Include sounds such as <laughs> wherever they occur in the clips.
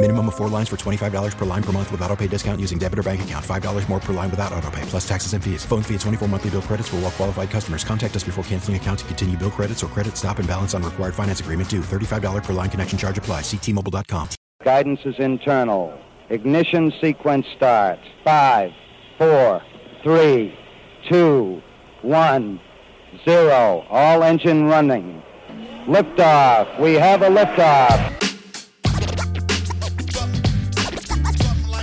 Minimum of four lines for $25 per line per month with auto pay discount using debit or bank account. $5 more per line without auto pay, plus taxes and fees. Phone fee at 24 monthly bill credits for all well qualified customers. Contact us before canceling account to continue bill credits or credit stop and balance on required finance agreement due. $35 per line connection charge apply. Ctmobile.com. Guidance is internal. Ignition sequence starts. Five, four, three, two, one, zero. All engine running. Liftoff. We have a liftoff.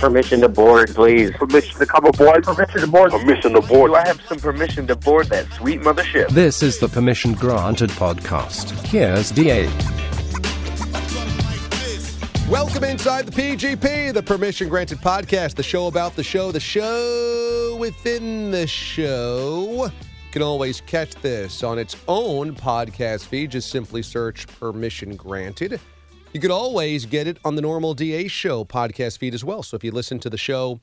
Permission to board, please. Permission to come aboard. Permission to board. Permission to board. Do I have some permission to board that sweet mothership? This is the Permission Granted podcast. Here's DA. Welcome inside the PGP, the Permission Granted podcast, the show about the show, the show within the show. You can always catch this on its own podcast feed. Just simply search Permission Granted. You could always get it on the normal DA show podcast feed as well. So if you listen to the show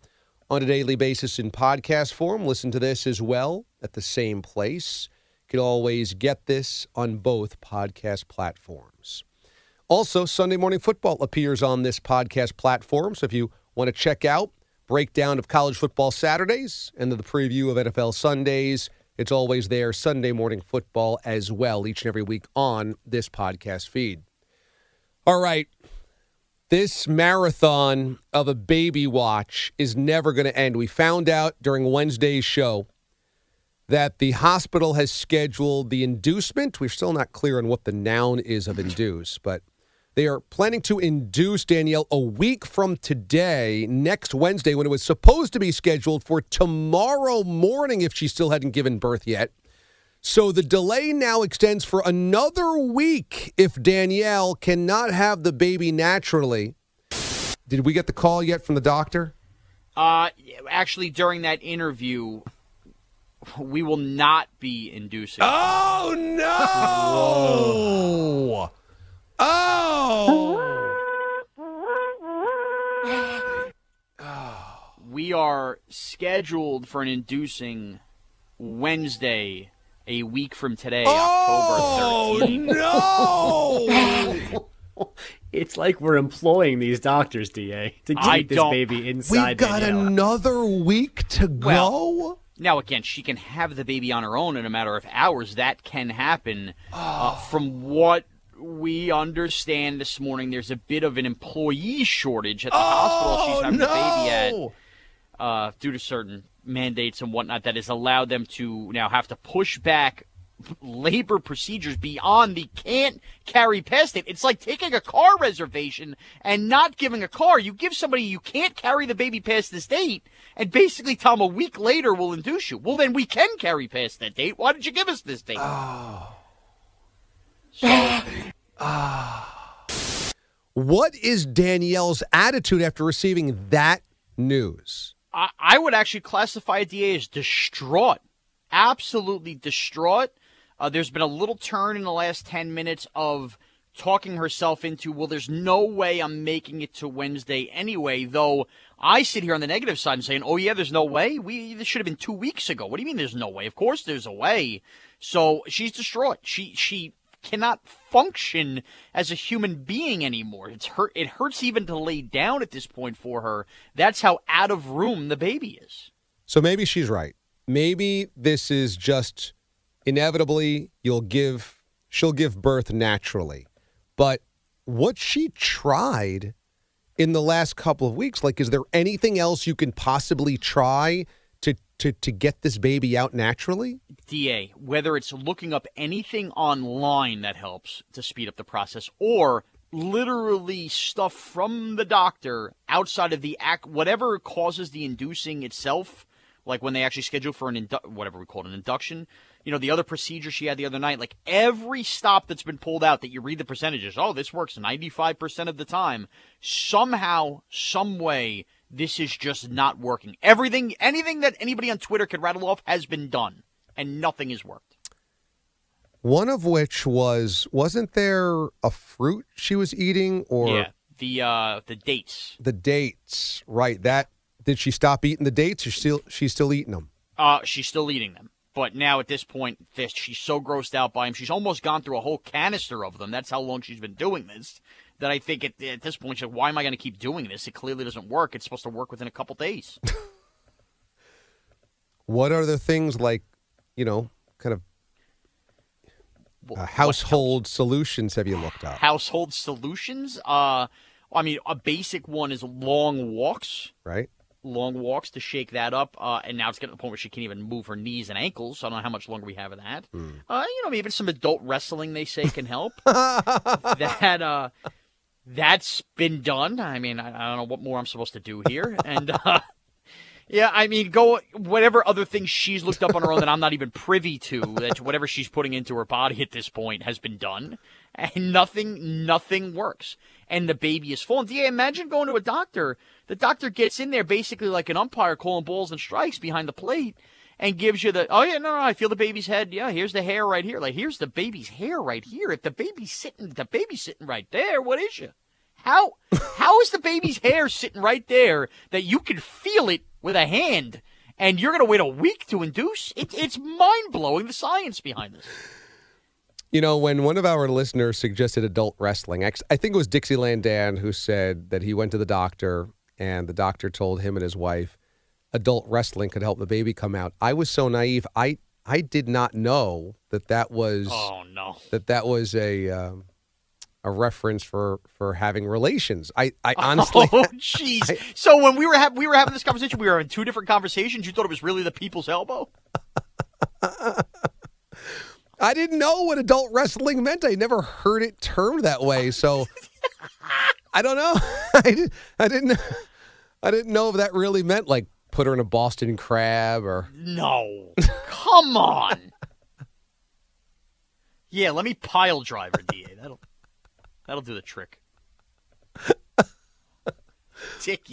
on a daily basis in podcast form, listen to this as well at the same place. You can always get this on both podcast platforms. Also, Sunday Morning Football appears on this podcast platform. So if you want to check out breakdown of college football Saturdays and the preview of NFL Sundays, it's always there Sunday Morning Football as well each and every week on this podcast feed. All right. This marathon of a baby watch is never going to end. We found out during Wednesday's show that the hospital has scheduled the inducement. We're still not clear on what the noun is of induce, but they are planning to induce Danielle a week from today, next Wednesday, when it was supposed to be scheduled for tomorrow morning if she still hadn't given birth yet. So the delay now extends for another week if Danielle cannot have the baby naturally. Did we get the call yet from the doctor? Uh, actually, during that interview, we will not be inducing. Oh no! <laughs> oh! we are scheduled for an inducing Wednesday, a week from today, Oh October 13th. no! <laughs> It's like we're employing these doctors, DA, to keep I this don't- baby inside. We've got Danielle. another week to go. Well, Now, again, she can have the baby on her own in a matter of hours. That can happen. Uh, <sighs> from what we understand this morning, there's a bit of an employee shortage at the hospital she's having the baby at. Uh, due to certain mandates and whatnot that has allowed them to now have to push back labor procedures beyond the can't carry past it. It's like taking a car reservation and not giving a car. You give somebody you can't carry the baby past this date and basically tell them a week later we'll induce you. Well, then we can carry past that date. Why did you give us this date? Oh. <sighs> <sighs> What is Danielle's attitude after receiving that news? I, I would actually classify DA as distraught, absolutely distraught. Uh, there's been a little turn in the last 10 minutes of talking herself into, well, there's no way I'm making it to Wednesday anyway, though I sit here on the negative side and saying, oh, yeah, there's no way. We This should have been two weeks ago. What do you mean there's no way? Of course there's a way. So she's distraught. She, she cannot function as a human being anymore. It's hurt. It hurts even to lay down at this point for her. That's how out of room the baby is. So maybe she's right. Maybe this is just inevitably you'll give she'll give birth naturally. But what she tried in the last couple of weeks, like is there anything else you can possibly try to to get this baby out naturally? DA, whether it's looking up anything online that helps to speed up the process or literally stuff from the doctor outside of the act, whatever causes the inducing itself, like when they actually schedule for an indu- whatever we call it, an induction. You know, the other procedure she had the other night, like every stop that's been pulled out that you read the percentages, oh, this works 95% of the time. Somehow, some way, this is just not working. Everything, anything that anybody on Twitter could rattle off has been done, and nothing has worked. One of which was wasn't there a fruit she was eating or yeah, the uh, the dates. the dates? Right. That did she stop eating the dates or still she's still eating them? Uh, she's still eating them. But now at this point, this, she's so grossed out by them. She's almost gone through a whole canister of them. That's how long she's been doing this. That I think at, at this point, she's like, why am I going to keep doing this? It clearly doesn't work. It's supposed to work within a couple days. <laughs> What are the things like, you know, kind of uh, household solutions have you looked up? Household solutions. Uh, I mean, a basic one is long walks. Right. Long walks to shake that up. Uh, and now it's getting to the point where she can't even move her knees and ankles. So I don't know how much longer we have of that. Uh, you know, maybe some adult wrestling they say can help. <laughs> that uh, that's been done. I mean, I, I don't know what more I'm supposed to do here. <laughs> And uh, yeah, I mean, go whatever other things she's looked up on her own that I'm not even privy to. That whatever she's putting into her body at this point has been done, and nothing, nothing works. And the baby is full. And do you imagine going to a doctor? The doctor gets in there basically like an umpire calling balls and strikes behind the plate. And gives you the oh yeah no, no I feel the baby's head yeah here's the hair right here like here's the baby's hair right here if the baby's sitting the baby's sitting right there what is you how <laughs> how is the baby's hair sitting right there that you can feel it with a hand and you're going to wait a week to induce? It, it's mind blowing the science behind this. You know, when one of our listeners suggested adult wrestling, I I think it was Dixieland Dan who said that he went to the doctor and the doctor told him and his wife adult wrestling could help the baby come out. I was so naive. I I did not know that that was Oh no. that that was a um, a reference for for having relations. I I <laughs> honestly Oh jeez. <laughs> So when we were ha- we were having this conversation, we were having two different conversations. You thought it was really the people's elbow? <laughs> I didn't know what adult wrestling meant. I never heard it termed that way. So I don't know. I, did, I didn't. I didn't know if that really meant like put her in a Boston crab or. No. Come on. Yeah, let me pile driver DA. That'll that'll do the trick.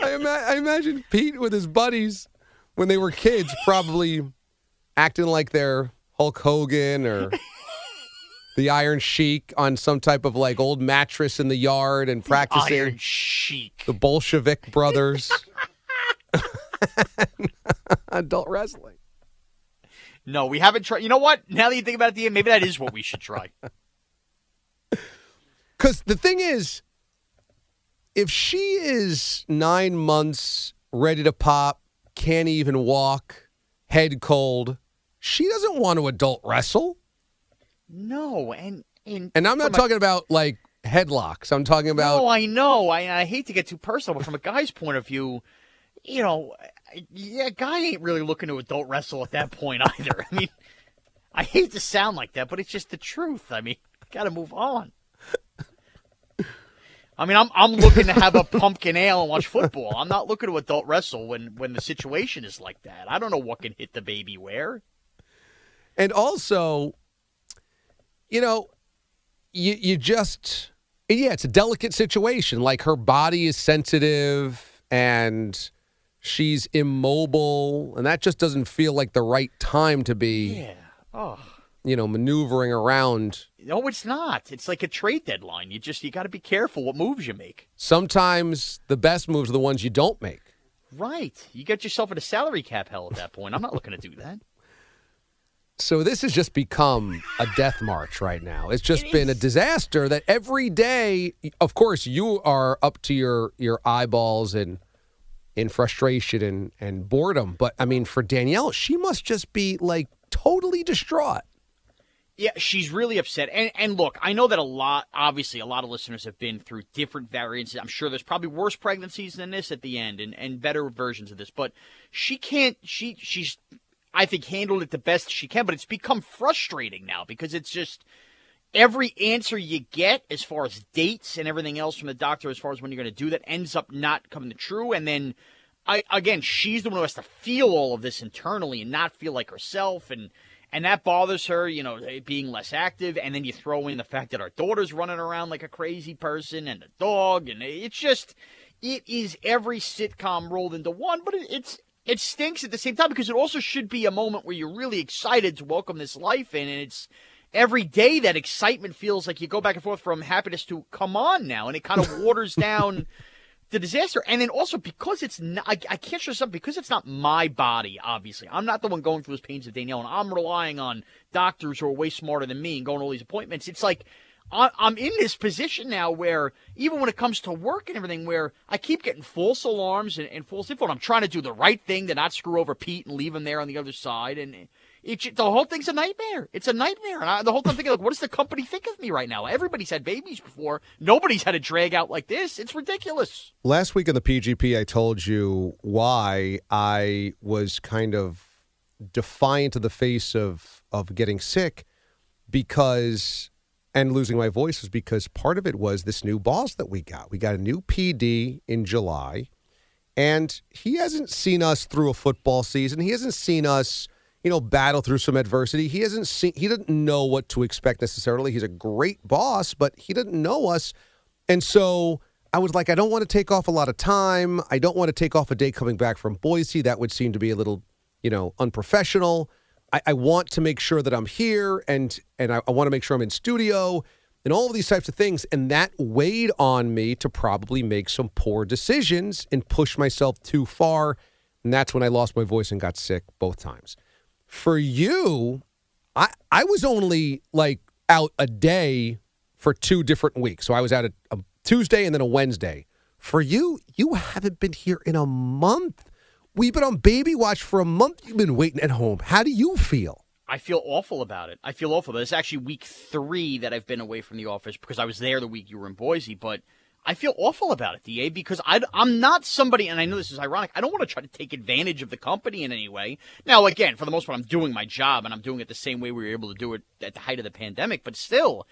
I, ima- I imagine Pete with his buddies when they were kids, probably acting like they're Hulk Hogan or <laughs> the Iron Sheik on some type of like old mattress in the yard and practicing Iron Sheik. the Bolshevik brothers. <laughs> Adult wrestling. No, we haven't tried. You know what? Now that you think about it, maybe that is what we should try. <laughs> Because the thing is, if she is nine months ready to pop, can't even walk, head cold, she doesn't want to adult wrestle. No, and and And I'm not from a- talking about like headlocks. I'm talking about No, I know. I, I hate to get too personal, but from a guy's point of view, you know, yeah, guy ain't really looking to adult wrestle at that point <laughs> either. I mean, I hate to sound like that, but it's just the truth. I mean, got to move on. I mean, I'm I'm looking to have a <laughs> pumpkin ale and watch football. I'm not looking to adult wrestle when when the situation is like that. I don't know what can hit the baby where. And also, you know, you you just yeah, it's a delicate situation. Like her body is sensitive and she's immobile, and that just doesn't feel like the right time to be, Yeah. Oh. you know, maneuvering around. No, it's not. It's like a trade deadline. You just you got to be careful what moves you make. Sometimes the best moves are the ones you don't make. Right. You get yourself in a salary cap hell at that point. I'm not looking to do that. So this has just become a death march right now. It's just been a disaster that every day, of course, you are up to your your eyeballs in in frustration and and boredom. But I mean, for Danielle, she must just be like totally distraught. Yeah, she's really upset. And and look, I know that a lot obviously a lot of listeners have been through different variants. I'm sure there's probably worse pregnancies than this at the end and, and better versions of this. But she can't she she's I think handled it the best she can, but it's become frustrating now because it's just every answer you get as far as dates and everything else from the doctor as far as when you're going to do that ends up not coming true and then I again she's the one who has to feel all of this internally and not feel like herself and and that bothers her, you know, eh, being less active. And then you throw in the fact that our daughter's running around like a crazy person and the dog, and it's just, it is every sitcom rolled into one. But it, it's it stinks at the same time because it also should be a moment where you're really excited to welcome this life in, and it's every day that excitement feels like you go back and forth from happiness to come on now, and it kind of <laughs> waters down the disaster. And then also because it's not, I, I can't stress up because it's not my body, obviously. I'm not the one going through those pains of Danielle, and I'm relying on doctors who are way smarter than me and going to all these appointments. It's like, I'm in this position now where even when it comes to work and everything, where I keep getting false alarms and, and false info, and I'm trying to do the right thing to not screw over Pete and leave him there on the other side, and the whole thing's a nightmare. It's a nightmare. And I, the whole time I'm thinking, like, what does the company think of me right now? Everybody's had babies before. Nobody's had a drag out like this. It's ridiculous. Last week on the PGP, I told you why I was kind of defiant to the face of of getting sick because and losing my voice was because part of it was this new boss that we got. We got a new PD in July, and he hasn't seen us through a football season. He hasn't seen us you know, battle through some adversity. He hasn't seen, he doesn't know what to expect necessarily. He's a great boss, but he doesn't know us. And so I was like, I don't want to take off a lot of time. I don't want to take off a day coming back from Boise. That would seem to be a little, you know, unprofessional. I, I want to make sure that I'm here and and I, I want to make sure I'm in studio and all of these types of things. And that weighed on me to probably make some poor decisions and push myself too far. And that's when I lost my voice and got sick both times. For you, I I was only like out a day for two different weeks. So I was out a, a Tuesday and then a Wednesday. For you, you haven't been here in a month. We've been on baby watch for a month. You've been waiting at home. How do you feel? I feel awful about it. I feel awful. But it's actually week three that I've been away from the office because I was there the week you were in Boise. But I feel awful about it, DA, because I, am not somebody, and I know this is ironic, I don't want to try to take advantage of the company in any way. Now, again, for the most part, I'm doing my job, and I'm doing it the same way we were able to do it at the height of the pandemic, but still,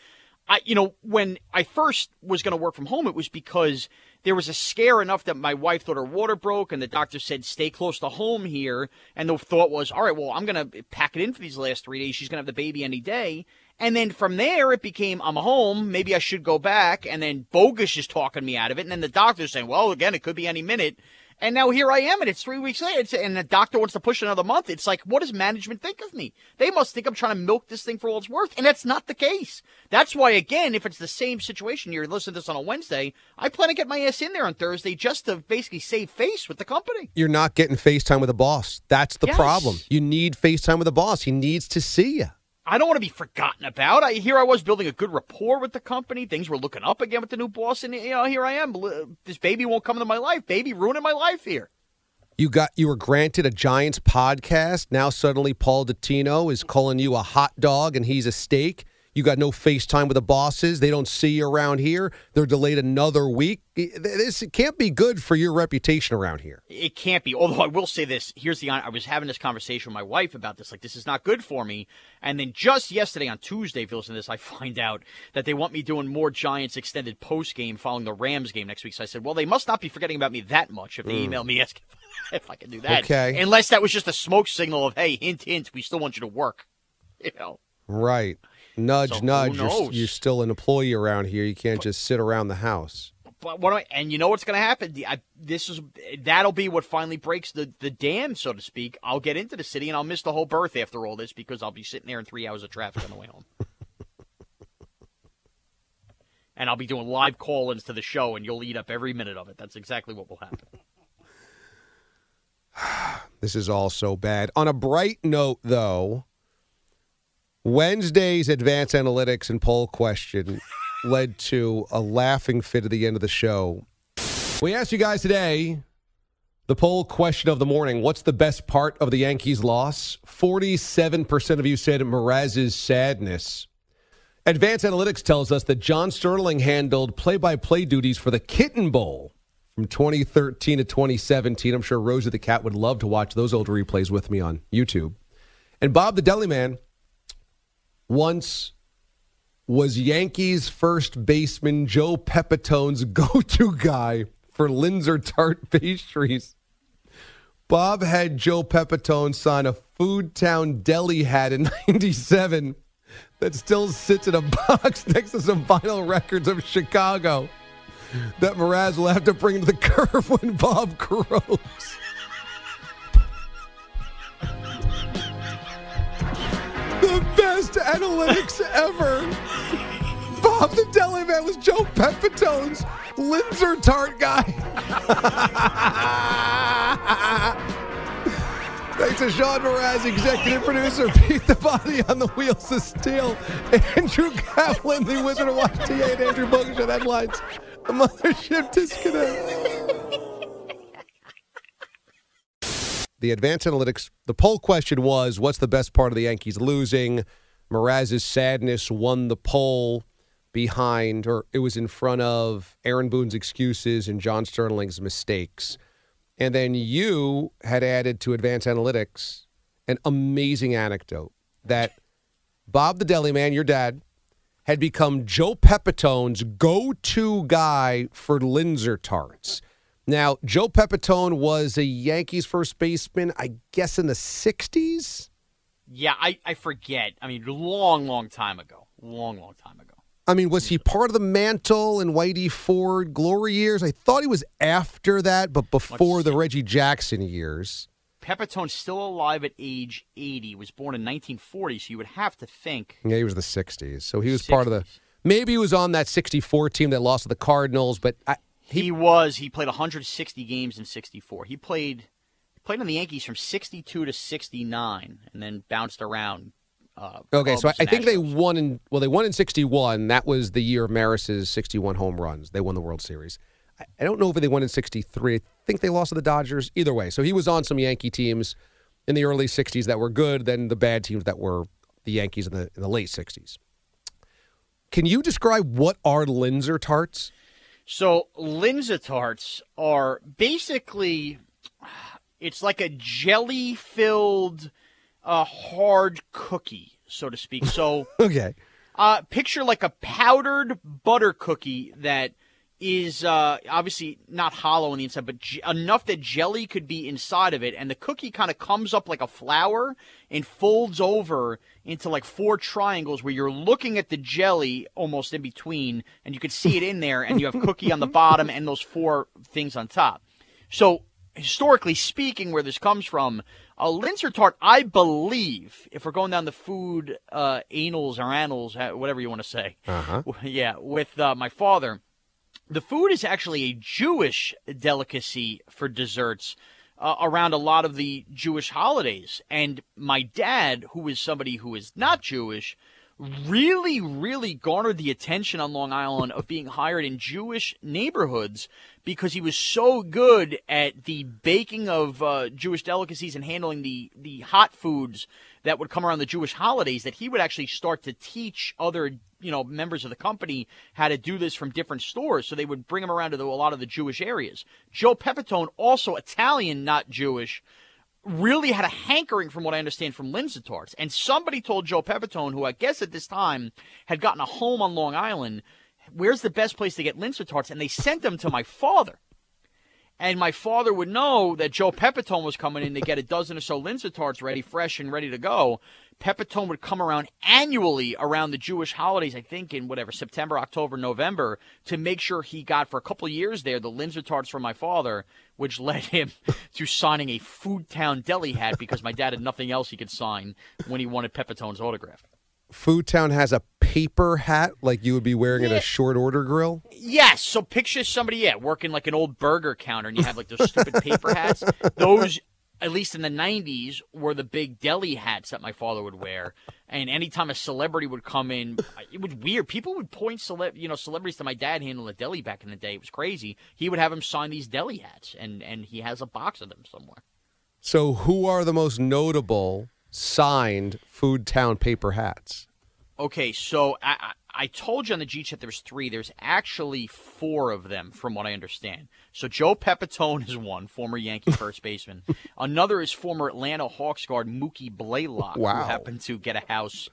I, you know, when I first was going to work from home, it was because there was a scare enough that my wife thought her water broke, and the doctor said, stay close to home here. And the thought was, all right, well, I'm going to pack it in for these last three days. She's going to have the baby any day. And then from there, it became, I'm home. Maybe I should go back. And then Bogus is talking me out of it. And then the doctor's saying, well, again, it could be any minute. And now here I am, and it's three weeks later, and the doctor wants to push another month. It's like, what does management think of me? They must think I'm trying to milk this thing for all it's worth, and that's not the case. That's why, again, if it's the same situation, you're listening to this on a Wednesday, I plan to get my ass in there on Thursday just to basically save face with the company. You're not getting FaceTime with the boss. That's the yes. problem. You need FaceTime with the boss. He needs to see you. I don't want to be forgotten about. I here I was building a good rapport with the company. Things were looking up again with the new boss, and you know here I am. This baby won't come into my life. Baby ruining my life here. You got you were granted a Giants podcast. Now suddenly Paul Dottino is calling you a hot dog, and he's a steak. You got no FaceTime with the bosses. They don't see you around here. They're delayed another week. This can't be good for your reputation around here. It can't be. Although I will say this. Here's the I was having this conversation with my wife about this. Like, this is not good for me. And then just yesterday on Tuesday, if you listen to this, I <laughs> find out that they want me doing more Giants extended post game following the Rams game next week. So I said, well, they must not be forgetting about me that much if they mm. email me <laughs> asking if I can do that. Okay. Unless that was just a smoke signal of, hey, hint, hint, we still want you to work. <laughs> You know. Right. Nudge, so nudge. You're, you're, still an employee around here. You can't but, just sit around the house. But what? I, and you know what's going to happen? I, this is that'll be what finally breaks the the dam, so to speak. I'll get into the city and I'll miss the whole birth after all this because I'll be sitting there in three hours of traffic on the way home. <laughs> and I'll be doing live call-ins to the show, and you'll eat up every minute of it. That's exactly what will happen. <sighs> this is all so bad. On a bright note, though, Wednesday's advanced analytics and poll question led to a laughing fit at the end of the show. We asked you guys today The poll question of the morning What's the best part of the Yankees' loss? 47% of you said Mraz's sadness. Advanced Analytics tells us that John Sterling handled play by play duties for the Kitten Bowl from 2013 to 2017. I'm sure Rosie the Cat would love to watch those old replays with me on YouTube. And Bob the Deli Man once was Yankees first baseman Joe Pepitone's <laughs> go to guy for Linzer tart pastries. Bob had Joe Pepitone sign a Food Town Deli hat in <laughs> 97 that still sits in a box <laughs> next to some vinyl records of Chicago that Mraz will have to bring to the curb when Bob croaks. The best analytics ever. Bob the Deli Man was Joe Pepitone's Linzer tart guy. Thanks to Sean Mraz, executive producer, Pete the Body on the Wheels of Steel, Andrew Kaplan, the Wizard of Watch TA, and Andrew Bogus at Headlines. The Mothership Disconnect. The advanced analytics, the poll question was what's the best part of the Yankees losing? Mraz's sadness won the poll behind, or it was in front of Aaron Boone's excuses and John Sterling's mistakes. And then you had added to advanced analytics an amazing anecdote that Bob the Deli Man, your dad, had become Joe Pepitone's go to guy for Linzer tarts. Now, Joe Pepitone was a Yankees first baseman, I guess in the 60s? Yeah, I, I forget. I mean, long, long time ago. Long, long time ago. I mean, was he part of the Mantle and Whitey Ford glory years? I thought he was after that, but before the Reggie Jackson years. Pepitone's still alive at age 80. He was born in 1940, so you would have to think. Yeah, he was the 60s. So he was 60s. part of the. Maybe he was on that 64 team that lost to the Cardinals, but. I, he, he, was. He played 160 games in 64. He played played on the Yankees from 62 to 69 and then bounced around uh, okay, so I, I think they won in well, they won in '61. That was the year of Maris's 61 home runs. They won the World Series. I, I don't know if they won in '63. I think they lost to the Dodgers. Either way, so he was on some Yankee teams in the early '60s that were good. Then the bad teams that were the Yankees in the in the late '60s. Can you describe what are Linzer tarts? So Linzer tarts are basically it's like a jelly filled a hard cookie, so to speak. So <laughs> okay, uh, picture like a powdered butter cookie that is uh, obviously not hollow on the inside, but j- enough that jelly could be inside of it, and the cookie kind of comes up like a flower and folds over into like four triangles where you're looking at the jelly almost in between, and you can see it in there, and you have cookie on the bottom and those four things on top. So historically speaking, where this comes from, a Linzer tart, I believe, if we're going down the food uh, anals or annals, whatever you want to say, uh-huh. yeah, with uh, my father, the food is actually a Jewish delicacy for desserts. Uh, around a lot of the Jewish holidays. And my dad, who is somebody who is not Jewish, really, really garnered the attention on Long Island of being hired in Jewish neighborhoods because he was so good at the baking of uh, Jewish delicacies and handling the, the hot foods that would come around the Jewish holidays that he would actually start to teach other you know members of the company had to do this from different stores so they would bring them around to the, a lot of the Jewish areas. Joe Pepitone also Italian not Jewish really had a hankering, from what I understand, from Linzer tarts. And somebody told Joe Pepitone, who I guess at this time had gotten a home on Long Island, where's the best place to get Linzer tarts? And they sent them to my father. And my father would know that Joe Pepitone was coming in to get a dozen or so Linzer tarts ready, fresh and ready to go. Pepitone would come around annually around the Jewish holidays, I think in whatever, September, October, November, to make sure he got for a couple years there the Linzer tarts from my father, which <laughs> led him to signing a Food Town Deli hat because my dad had nothing else he could sign when he wanted Pepitone's autograph. Food Town has a paper hat like you would be wearing yeah. at a short order grill? Yes. So picture somebody, yeah, working like an old burger counter and you have like those stupid paper hats. Those at least in the 90s, were the big deli hats that my father would wear. And anytime a celebrity would come in, it was weird. People would point cele- you know celebrities to my dad handling a deli back in the day. It was crazy. He would have him sign these deli hats, and and he has a box of them somewhere. So, who are the most notable signed Food Town paper hats? Okay, so I, I told you on the G chat there's three. There's actually four of them, from what I understand. So Joe Pepitone is one, former Yankee <laughs> first baseman. Another is former Atlanta Hawks guard Mookie Blaylock, Wow. who happened to get a house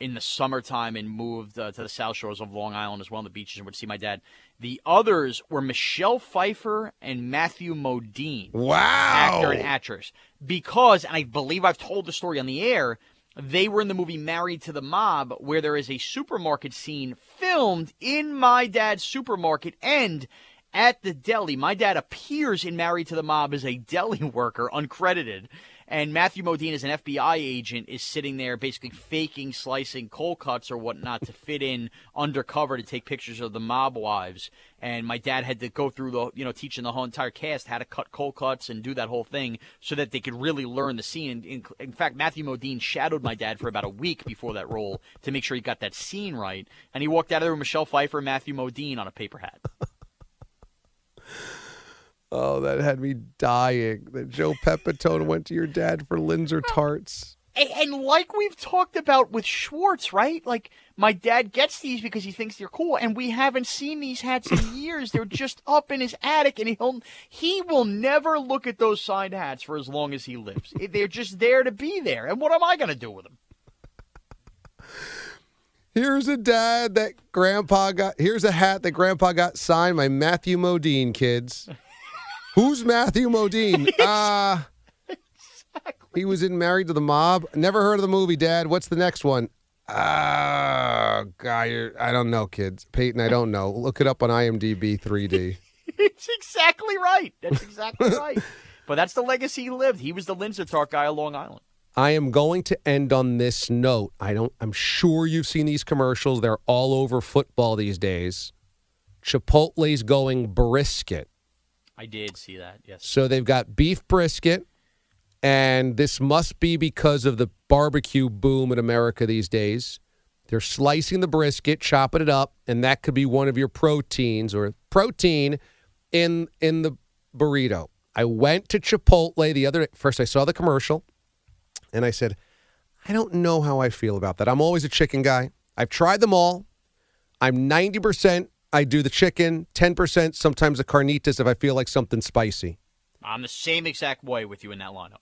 in the summertime and moved uh, to the South Shores of Long Island as well, on the beaches, and would see my dad. The others were Michelle Pfeiffer and Matthew Modine, Wow. actor and actress. Because, and I believe I've told the story on the air, they were in the movie Married to the Mob, where there is a supermarket scene filmed in my dad's supermarket and at the deli. My dad appears in Married to the Mob as a deli <laughs> worker, uncredited. And Matthew Modine, as an FBI agent, is sitting there basically faking slicing cold cuts or whatnot to fit in undercover to take pictures of the mob wives. And my dad had to go through the, you know, teaching the whole entire cast how to cut cold cuts and do that whole thing so that they could really learn the scene. In, in fact, Matthew Modine shadowed my dad for about a week before that role to make sure he got that scene right. And he walked out of there with Michelle Pfeiffer and Matthew Modine on a paper hat. <laughs> Oh, that had me dying. That Joe Pepitone went to your dad for Linzer tarts. And, and like we've talked about with Schwartz, right? Like my dad gets these because he thinks they're cool, and we haven't seen these hats in <laughs> years. they're just up in his attic, and he'll he will never look at those signed hats for as long as he lives. they're just there to be there. And what am I going to do with them? Here's a dad that grandpa got. Here's a hat that grandpa got signed by Matthew Modine, kids. <laughs> Who's Matthew Modine? <laughs> Uh, he was in Married to the Mob. Never heard of the movie, Dad. What's the next one? Uh, guy, you're- I don't know, kids. Peyton, I don't know. Look it up on IMDb 3D. <laughs> it's exactly right. That's exactly <laughs> right. But that's the legacy he lived. He was the Linzer Tart guy of Long Island. I am going to end on this note. I don't. I'm sure you've seen these commercials. They're all over football these days. Chipotle's going brisket. I did see that. Yes. So they've got beef brisket, and this must be because of the barbecue boom in America these days. They're slicing the brisket, chopping it up, and that could be one of your proteins or protein in in the burrito. I went to Chipotle the other first I saw the commercial and I said, I don't know how I feel about that. I'm always a chicken guy. I've tried them all. I'm 90% I do the chicken, 10% sometimes the carnitas if I feel like something spicy. I'm the same exact way with you in that lineup.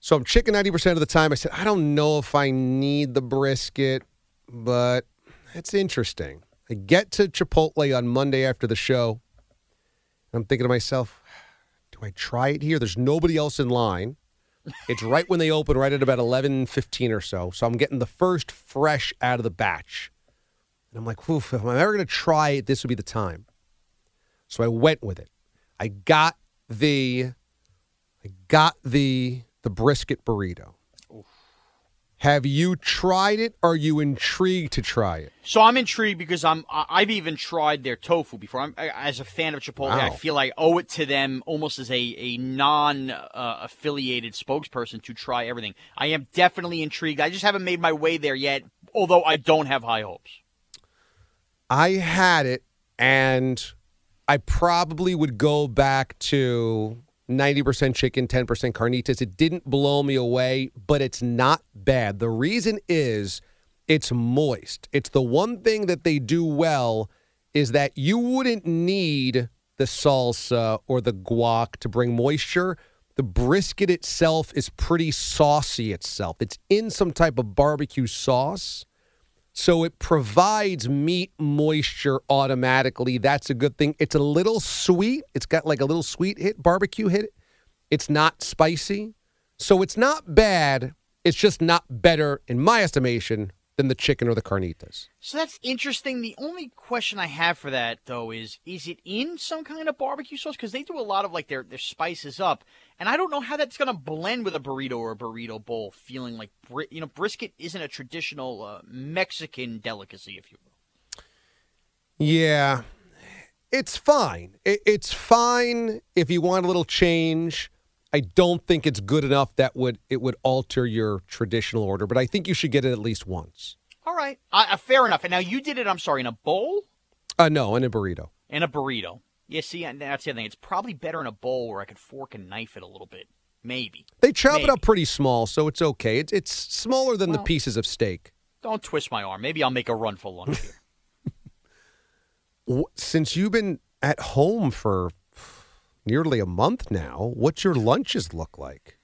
So I'm chicken 90% of the time. I said, I don't know if I need the brisket, but it's interesting. I get to Chipotle on Monday after the show. I'm thinking to myself, do I try it here? There's nobody else in line. It's right when they open, right at about 11:15 or so. So I'm getting the first fresh out of the batch. And I'm like, Oof, if I'm ever going to try it, this would be the time. So I went with it. I got the I got the the brisket burrito. Have you tried it? Are you intrigued to try it? So I'm intrigued because I'm I- I've even tried their tofu before. I'm I- as a fan of Chipotle, I Wow. feel I owe it to them almost as a a non uh, affiliated spokesperson to try everything. I am definitely intrigued. I just haven't made my way there yet, although I don't have high hopes. I had it and I probably would go back to 90% chicken, 10% carnitas. It didn't blow me away, but it's not bad. The reason is it's moist. It's the one thing that they do well is that you wouldn't need the salsa or the guac to bring moisture. The brisket itself is pretty saucy itself. It's in some type of barbecue sauce. So it provides meat moisture automatically. That's a good thing. It's a little sweet. It's got like a little sweet hit, barbecue hit. It's not spicy. So it's not bad. It's just not better, in my estimation, than the chicken or the carnitas. So that's interesting. The only question I have for that though is is it in some kind of barbecue sauce because they do a lot of like their their spices up and I don't know how that's going to blend with a burrito or a burrito bowl feeling like bri- you know brisket isn't a traditional uh, Mexican delicacy if you will. Yeah, it's fine. It, it's fine if you want a little change. I don't think it's good enough that would it would alter your traditional order, but I think you should get it at least once. All right, uh, fair enough. And now you did it. I'm sorry, in a bowl Uh, no, in a burrito. In a burrito. Yeah, see, and that's the other thing. It's probably better in a bowl where I could fork and knife it a little bit. Maybe. They chop Maybe. it up pretty small, so it's okay. It's it's smaller than the pieces of steak. Don't twist my arm. Maybe I'll make a run for lunch <laughs> here. Since you've been at home for nearly a month now, what's your lunches look like?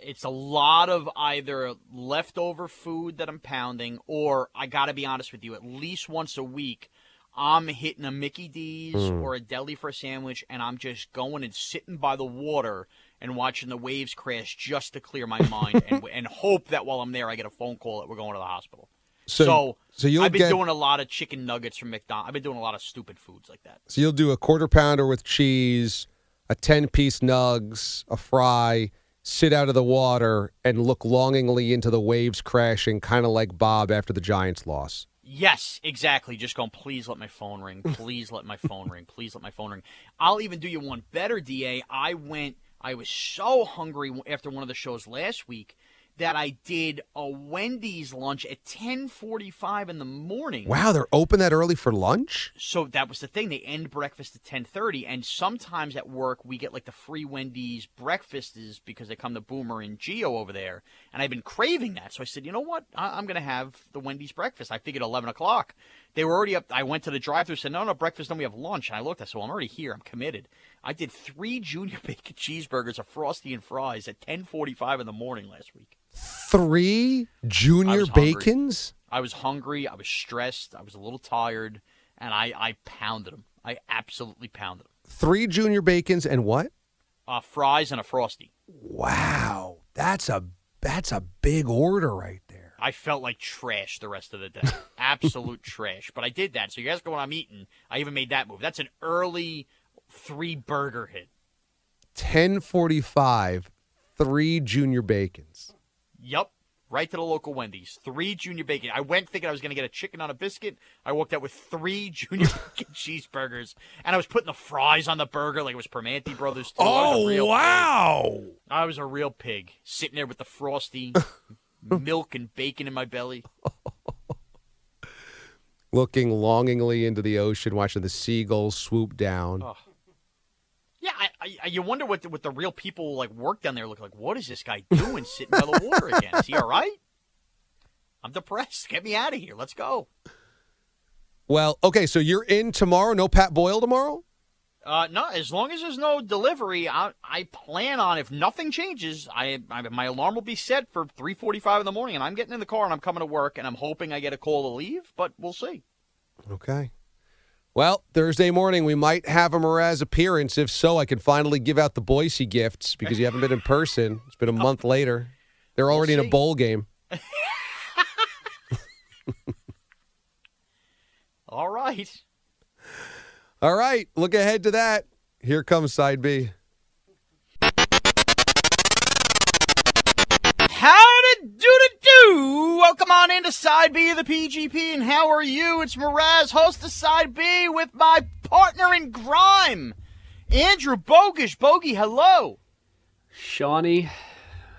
it's a lot of either leftover food that I'm pounding, or I got to be honest with you, at least once a week, I'm hitting a Mickey D's Mm. or a deli for a sandwich, and I'm just going and sitting by the water and watching the waves crash just to clear my mind and, <laughs> and hope that while I'm there, I get a phone call that we're going to the hospital. So- So, so you'll I've been get- doing a lot of chicken nuggets from McDonald's. I've been doing a lot of stupid foods like that. So you'll do a quarter pounder with cheese, a 10 piece nugs, a fry, sit out of the water, and look longingly into the waves crashing, kind of like Bob after the Giants loss. Yes, exactly. Just going, please let my phone ring. Please let my phone ring. Please let my phone ring. I'll even do you one better, DA. I went, I was so hungry after one of the shows last week that I did a Wendy's lunch at 1045 in the morning. Wow, they're open that early for lunch? So that was the thing. They end breakfast at ten thirty, and sometimes at work we get like the free Wendy's breakfasts because they come to Boomer and Gio over there. And I've been craving that, so I said, you know what? I- I'm going to have the Wendy's breakfast. I figured eleven o'clock. They were already up. I went to the drive-through, said, no, no, breakfast. Then we have lunch. And I looked. I said, well, I'm already here. I'm committed. I did three junior <laughs> bacon cheeseburgers, a frosty, and fries at ten forty-five in the morning last week. Three junior hungry. bacons? I was hungry. I was stressed. I was a little tired, and I, I pounded them. I absolutely pounded them. Three junior bacons and what? Uh, fries and a frosty. Wow, that's a that's a big order right there. I felt like trash the rest of the day. <laughs> Absolute trash. But I did that. So you guys go when I'm eating. I even made that move. That's an early three burger hit. 1045, three junior bacons. Yep. Right to the local Wendy's. Three junior bacon. I went thinking I was going to get a chicken on a biscuit. I walked out with three <laughs> junior bacon cheeseburgers, and I was putting the fries on the burger like it was Primanti Brothers too. I was a Oh, real pig. wow. I was a real pig, sitting there with the frosty, <laughs> milk and bacon in my belly. Looking longingly into the ocean, watching the seagulls swoop down. Oh. I, I, you wonder what the, what the real people like work down there look like. What is this guy doing sitting by the water again? Is he all right? I'm depressed. Get me out of here. Let's go. Well, okay, so you're in tomorrow. No Pat Boyle tomorrow? Uh, no, as long as there's no delivery, I, I plan on if nothing changes, I, I my alarm will be set for 3:45 in the morning, and I'm getting in the car and I'm coming to work, and I'm hoping I get a call to leave, but we'll see. Okay. Well, Thursday morning we might have a Mraz appearance. If so, I can finally give out the Boise gifts because you haven't been in person. It's been a oh. month later. They're already in a bowl game. <laughs> All right. All right, look ahead to that. Here comes side B. Welcome on into Side B of the PGP, and how are you? It's Mraz, host of Side B, with my partner in grime, Andrew Bogish. Bogey, hello. Shawnee,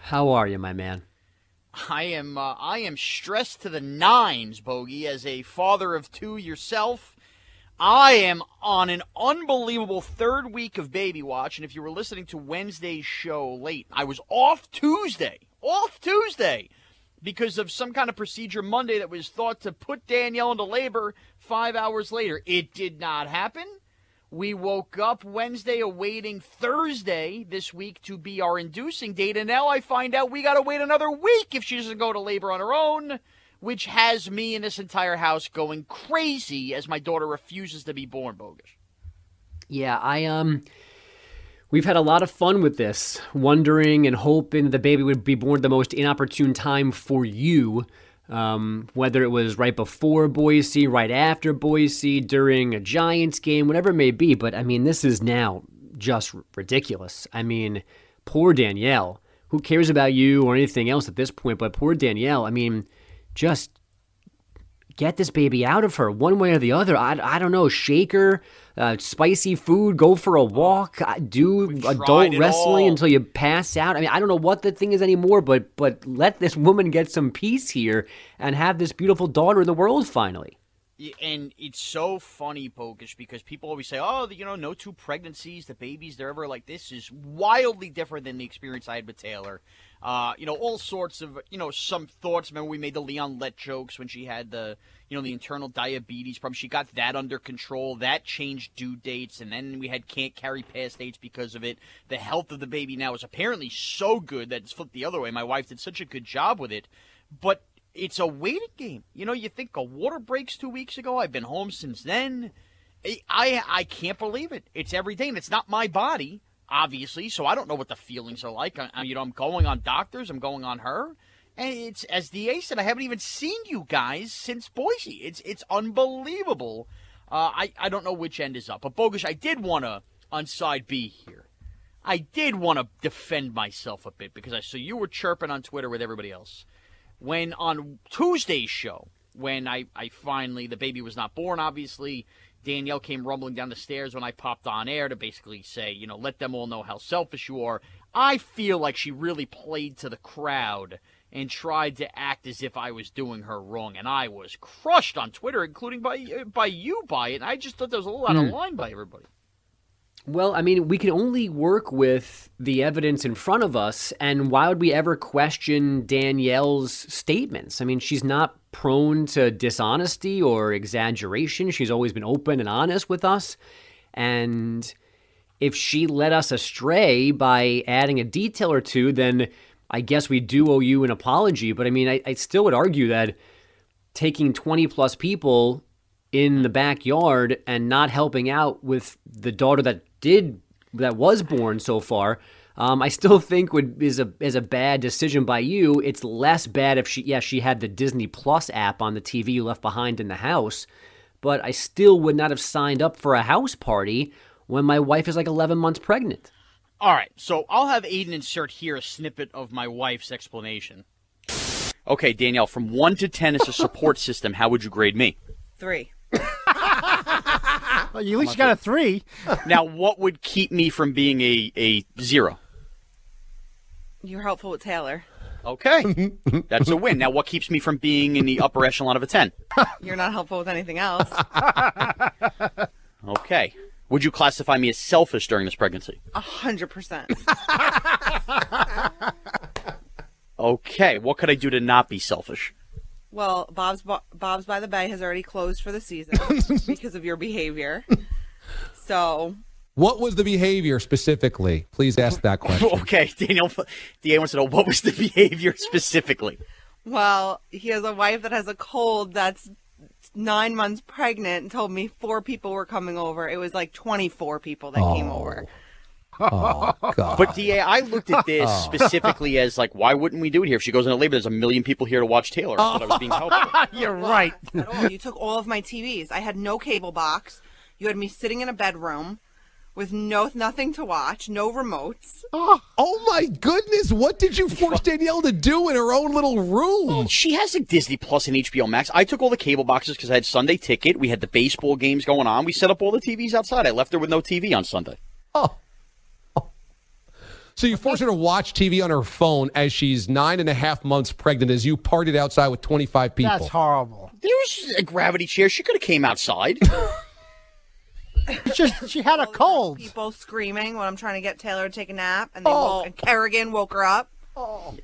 how are you, my man? I am uh, I am stressed to the nines, Bogey, as a father of two yourself. I am on an unbelievable third week of baby watch, and if you were listening to Wednesday's show late, I was off Tuesday, off Tuesday, because of some kind of procedure Monday that was thought to put Danielle into labor five hours later. It did not happen. We woke up Wednesday awaiting Thursday this week to be our inducing date, and now I find out we got to wait another week if she doesn't go to labor on her own, which has me and this entire house going crazy as my daughter refuses to be born bogus. Yeah, I um we've had a lot of fun with this, wondering and hoping the baby would be born the most inopportune time for you. Um, whether it was right before Boise, right after Boise, during a Giants game, whatever it may be. But I mean, this is now just ridiculous. I mean, poor Danielle. Who cares about you or anything else at this point? But poor Danielle. I mean, just get this baby out of her one way or the other. I, I don't know. Shake her, uh, spicy food, go for a walk, uh, do adult wrestling all. until you pass out. I mean, I don't know what the thing is anymore, but but let this woman get some peace here and have this beautiful daughter in the world finally. And it's so funny, Bogus, because people always say, "Oh, you know, no two pregnancies, the babies, they're ever like this." Is wildly different than the experience I had with Taylor. Uh, you know, all sorts of, you know, some thoughts. Remember, we made the Leon Let jokes when she had the, you know, the internal diabetes problem. She got that under control. That changed due dates, and then we had can't carry past dates because of it. The health of the baby now is apparently so good that it's flipped the other way. My wife did such a good job with it, but it's a waiting game. You know, you think a water breaks two weeks ago. I've been home since then. I I, can't believe it. It's every day, and it's not my body, obviously. So I don't know what the feelings are like. I, you know, I'm going on doctors. I'm going on her, and it's as the Da said. I haven't even seen you guys since Boise. It's it's unbelievable. Uh, I I don't know which end is up, but Bogus, I did want to on side B here. I did want to defend myself a bit because I saw you were chirping on Twitter with everybody else when on Tuesday's show, when I, I finally, the baby was not born, obviously, Danielle came rumbling down the stairs when I popped on air to basically say, you know, let them all know how selfish you are. I feel like she really played to the crowd and tried to act as if I was doing her wrong, and I was crushed on Twitter, including by by you by it. I just thought there was a little out of Hmm. line by everybody. Well, I mean, we can only work with the evidence in front of us, and why would we ever question Danielle's statements? I mean, she's not prone to dishonesty or exaggeration. She's always been open and honest with us. And if she led us astray by adding a detail or two, then I guess we do owe you an apology. But I mean, I, I still would argue that taking 20 plus people in the backyard and not helping out with the daughter that did that was born so far um, I still think would is a is a bad decision by you. It's less bad if she yeah she had the Disney Plus app on the TV you left behind in the house, but I still would not have signed up for a house party when my wife is like 11 months pregnant. All right, so I'll have Aiden insert here a snippet of my wife's explanation. Okay, Danielle, from 1 to 10 as a support <laughs> system, how would you grade me? Three. Well, you at least you got a three. <laughs> now, what would keep me from being a, a zero? You're helpful with Taylor. Okay, <laughs> that's a win. Now, what keeps me from being in the upper echelon of a 10? <laughs> You're not helpful with anything else. Okay. Would you classify me as selfish during this pregnancy? A hundred percent. Okay, what could I do to not be selfish? Well, Bob's Bob's by the Bay has already closed for the season <laughs> because of your behavior. So What was the behavior specifically? Please ask that <laughs> question. Okay, Daniel, DA wants to know what was the behavior specifically? Well, he has a wife that has a cold that's nine months pregnant and told me four people were coming over. It was like 24 people that came over. Oh. Oh, <laughs> God. But DA, I looked at this Oh. specifically as like, why wouldn't we do it here? If she goes into labor, there's a million people here to watch Taylor. I thought I was being helpful. <laughs> You're right. You took all of my TVs. I had no cable box. You had me sitting in a bedroom with no nothing to watch, no remotes. Oh, <gasps> oh my goodness! What did you force Danielle to do in her own little room? She has a Disney Plus and HBO Max. I took all the cable boxes because I had Sunday ticket. We had the baseball games going on. We set up all the TVs outside. I left her with no TV on Sunday. Oh. So you forced her to watch TV on her phone as she's nine and a half months pregnant as you partied outside with 25 people. That's horrible. There was a gravity chair. She could have came outside. <laughs> Just she had a cold. People screaming when I'm trying to get Taylor to take a nap, and they woke, oh. and Kerrigan woke her up. Oh.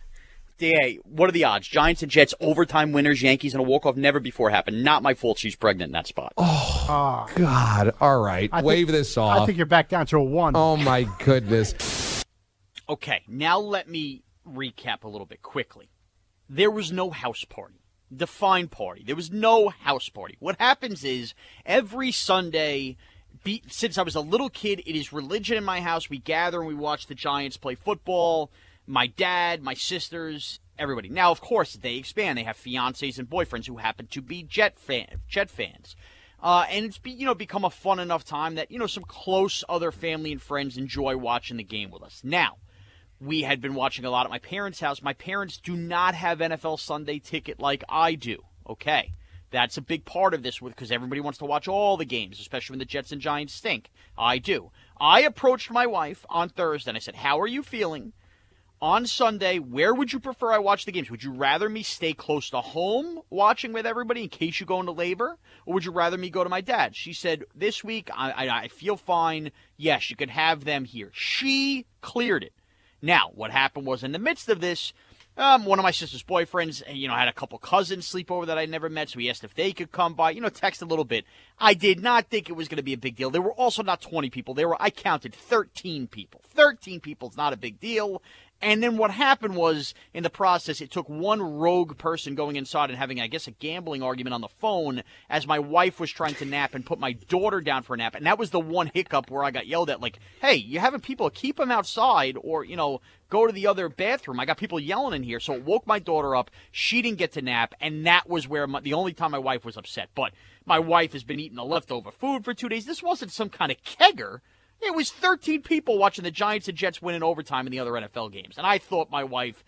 DA, what are the odds? Giants and Jets overtime winners, Yankees and a walk off never before happened. Not my fault she's pregnant in that spot. Oh, ah. God. All right. I think- Wave this off. I think you're back down to a one. Oh my goodness. Okay, now let me recap a little bit quickly. There was no house party. Define party. There was no house party. What happens is every Sunday, be, since I was a little kid, it is religion in my house. We gather and we watch the Giants play football. My dad, my sisters, everybody. Now, of course, they expand. They have fiancés and boyfriends who happen to be Jet fan, Jet fans. Uh, and it's be, you know become a fun enough time that you know some close other family and friends enjoy watching the game with us. Now, we had been watching a lot at my parents' house. My parents do not have NFL Sunday ticket like I do. Okay. That's a big part of this because everybody wants to watch all the games, especially when the Jets and Giants stink. I do. I approached my wife on Thursday and I said, How are you feeling? on Sunday, where would you prefer I watch the games? Would you rather me stay close to home watching with everybody in case you go into labor? Or would you rather me go to my dad? She said, This week, I, I, I feel fine. Yes, you could have them here. She cleared it. Now, what happened was in the midst of this, um, one of my sister's boyfriends, you know, had a couple cousins sleep over that I never met, so he asked if they could come by. You know, text a little bit. I did not think it was going to be a big deal. There were also not 20 people. There were, I counted 13 people. 13 people is not a big deal. And then what happened was, in the process, it took one rogue person going inside and having, I guess, a gambling argument on the phone as my wife was trying to nap and put my daughter down for a nap. And that was the one hiccup where I got yelled at, like, hey, you having people keep them outside or, you know, go to the other bathroom. I got people yelling in here. So it woke my daughter up. She didn't get to nap. And that was where my, the only time my wife was upset. But my wife has been eating the leftover food for two days. This wasn't some kind of kegger. It was 13 people watching the Giants and Jets win in overtime in the other NFL games. And I thought my wife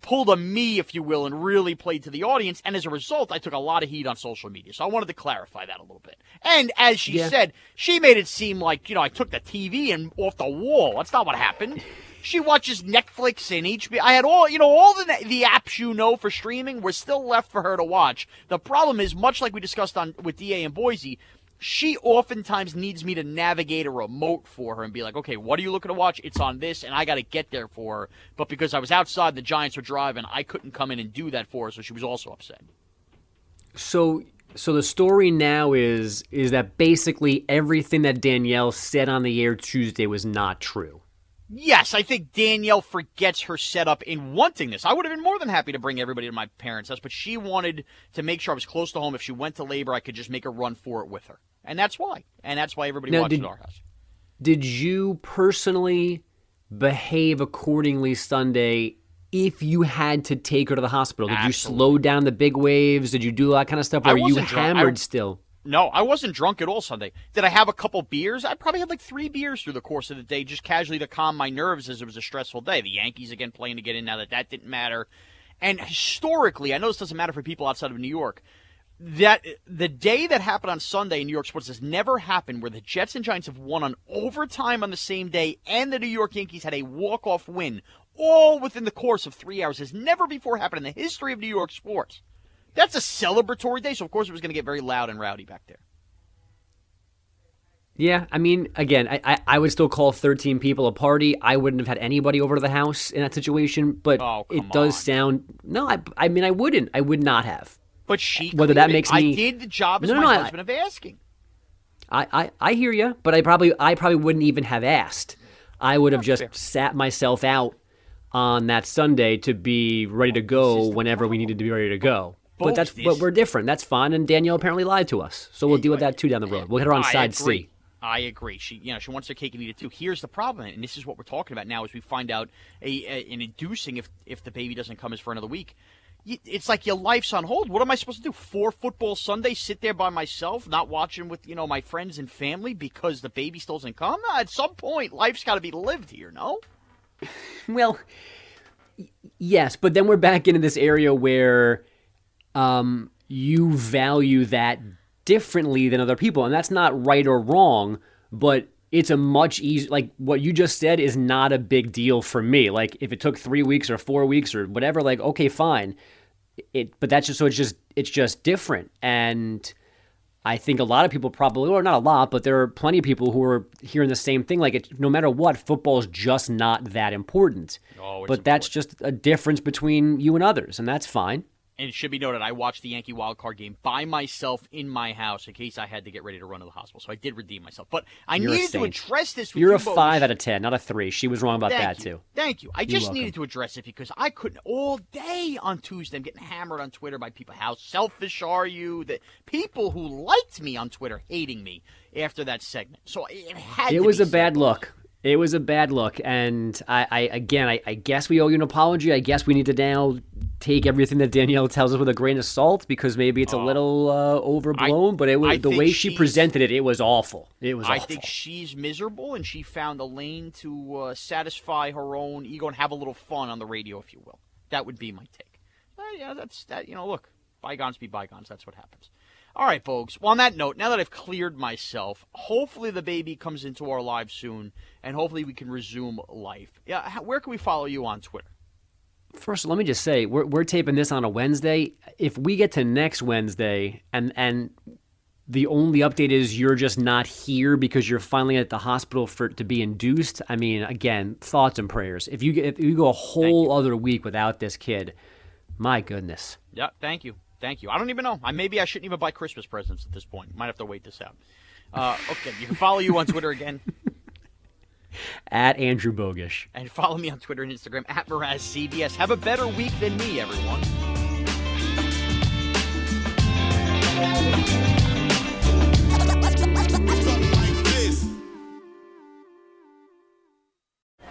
pulled a me, if you will, and really played to the audience. And as a result, I took a lot of heat on social media. So I wanted to clarify that a little bit. And as she Yeah. said, she made it seem like, you know, I took the TV and off the wall. That's not what happened. <laughs> She watches Netflix and HBO. I had all, you know, all the the apps you know for streaming were still left for her to watch. The problem is, much like we discussed on with DA and Boise, she oftentimes needs me to navigate a remote for her and be like, okay, what are you looking to watch? It's on this, and I got to get there for her. But because I was outside, the Giants were driving, I couldn't come in and do that for her, so she was also upset. So so the story now is is that basically everything that Danielle said on the air Tuesday was not true. Yes, I think Danielle forgets her setup in wanting this. I would have been more than happy to bring everybody to my parents' house, but she wanted to make sure I was close to home. If she went to labor, I could just make a run for it with her. And that's why. And that's why everybody Now, watched did- at our house. Did you personally behave accordingly Sunday if you had to take her to the hospital? Did you slow down the big waves? Did you do that kind of stuff? Or were you wasn't. I- hammered still? No, I wasn't drunk at all Sunday. Did I have a couple beers? I probably had like three beers through the course of the day, just casually to calm my nerves as it was a stressful day. The Yankees again playing to get in now that that didn't matter. And historically, I know this doesn't matter for people outside of New York. That the day that happened on Sunday in New York sports has never happened where the Jets and Giants have won on overtime on the same day and the New York Yankees had a walk-off win all within the course of three hours. Has never before happened in the history of New York sports. That's a celebratory day, so of course it was going to get very loud and rowdy back there. Yeah, I mean, again, I, I, I would still call 13 people a party. I wouldn't have had anybody over to the house in that situation, but Oh, it does sound. No, I, I mean, I wouldn't. I would not have. But she Whether that it. makes me- I did the job as No, no, my no, I- husband of asking. I, I, I hear you, but I probably I probably wouldn't even have asked. I would have just sat myself out on that Sunday to be ready to go whenever we needed to be ready to go. But that's this- but we're different. That's fine. And Danielle apparently lied to us, so we'll deal with that too down the road. We'll hit her on I side agree. C. I agree. She, you know, she wants her cake and eat it too. Here's the problem, and this is what we're talking about now: as we find out a, a an inducing if if the baby doesn't come is for another week. It's like your life's on hold. What am I supposed to do? Four football Sundays, sit there by myself, not watching with you know my friends and family because the baby still doesn't come. At some point, life's got to be lived here. No. <laughs> Well, yes, but then we're back into this area where um, you value that differently than other people, and that's not right or wrong, but it's a much easier. Like what you just said is not a big deal for me. Like if it took three weeks or four weeks or whatever, like okay, fine. It, but that's just so it's just it's just different, and I think a lot of people probably, or not a lot, but there are plenty of people who are hearing the same thing. Like, it, no matter what, football is just not that important. Oh, but that's just a difference between you and others, and that's fine. And it should be noted, I watched the Yankee wild card game by myself in my house in case I had to get ready to run to the hospital. So I did redeem myself. But I You're needed to address this with You're you a both. five out of ten, not a three. She was wrong about Thank that you. too. Thank you. I You're just welcome. needed to address it because I couldn't all day on Tuesday. I'm getting hammered on Twitter by people. How selfish are you? That people who liked me on Twitter hating me after that segment. So it had. It was a bad look. It was a bad look, and I, I again, I, I guess we owe you an apology. I guess we need to now take everything that Danielle tells us with a grain of salt because maybe it's a little uh, overblown. but it was Oh. I the way she presented it. It was awful. It was I awful. think she's miserable, and she found a lane to uh, satisfy her own ego and have a little fun on the radio, if you will. That would be my take. Uh, yeah, that's that. You know, look, bygones be bygones. That's what happens. All right, folks. Well, on that note, now that I've cleared myself, hopefully the baby comes into our lives soon, and hopefully we can resume life. Yeah, where can we follow you on Twitter? First, let me just say we're we're taping this on a Wednesday. If we get to next Wednesday and and the only update is you're just not here because you're finally at the hospital for to be induced. I mean, again, thoughts and prayers. If you get, if you go a whole other week without this kid, my goodness. Yeah, thank you. Thank you. I don't even know. I maybe I shouldn't even buy Christmas presents at this point. Might have to wait this out. Uh, okay, you can follow you on Twitter again. <laughs> At Andrew Bogusch. And follow me on Twitter and Instagram at MrazCBS. Have a better week than me, everyone.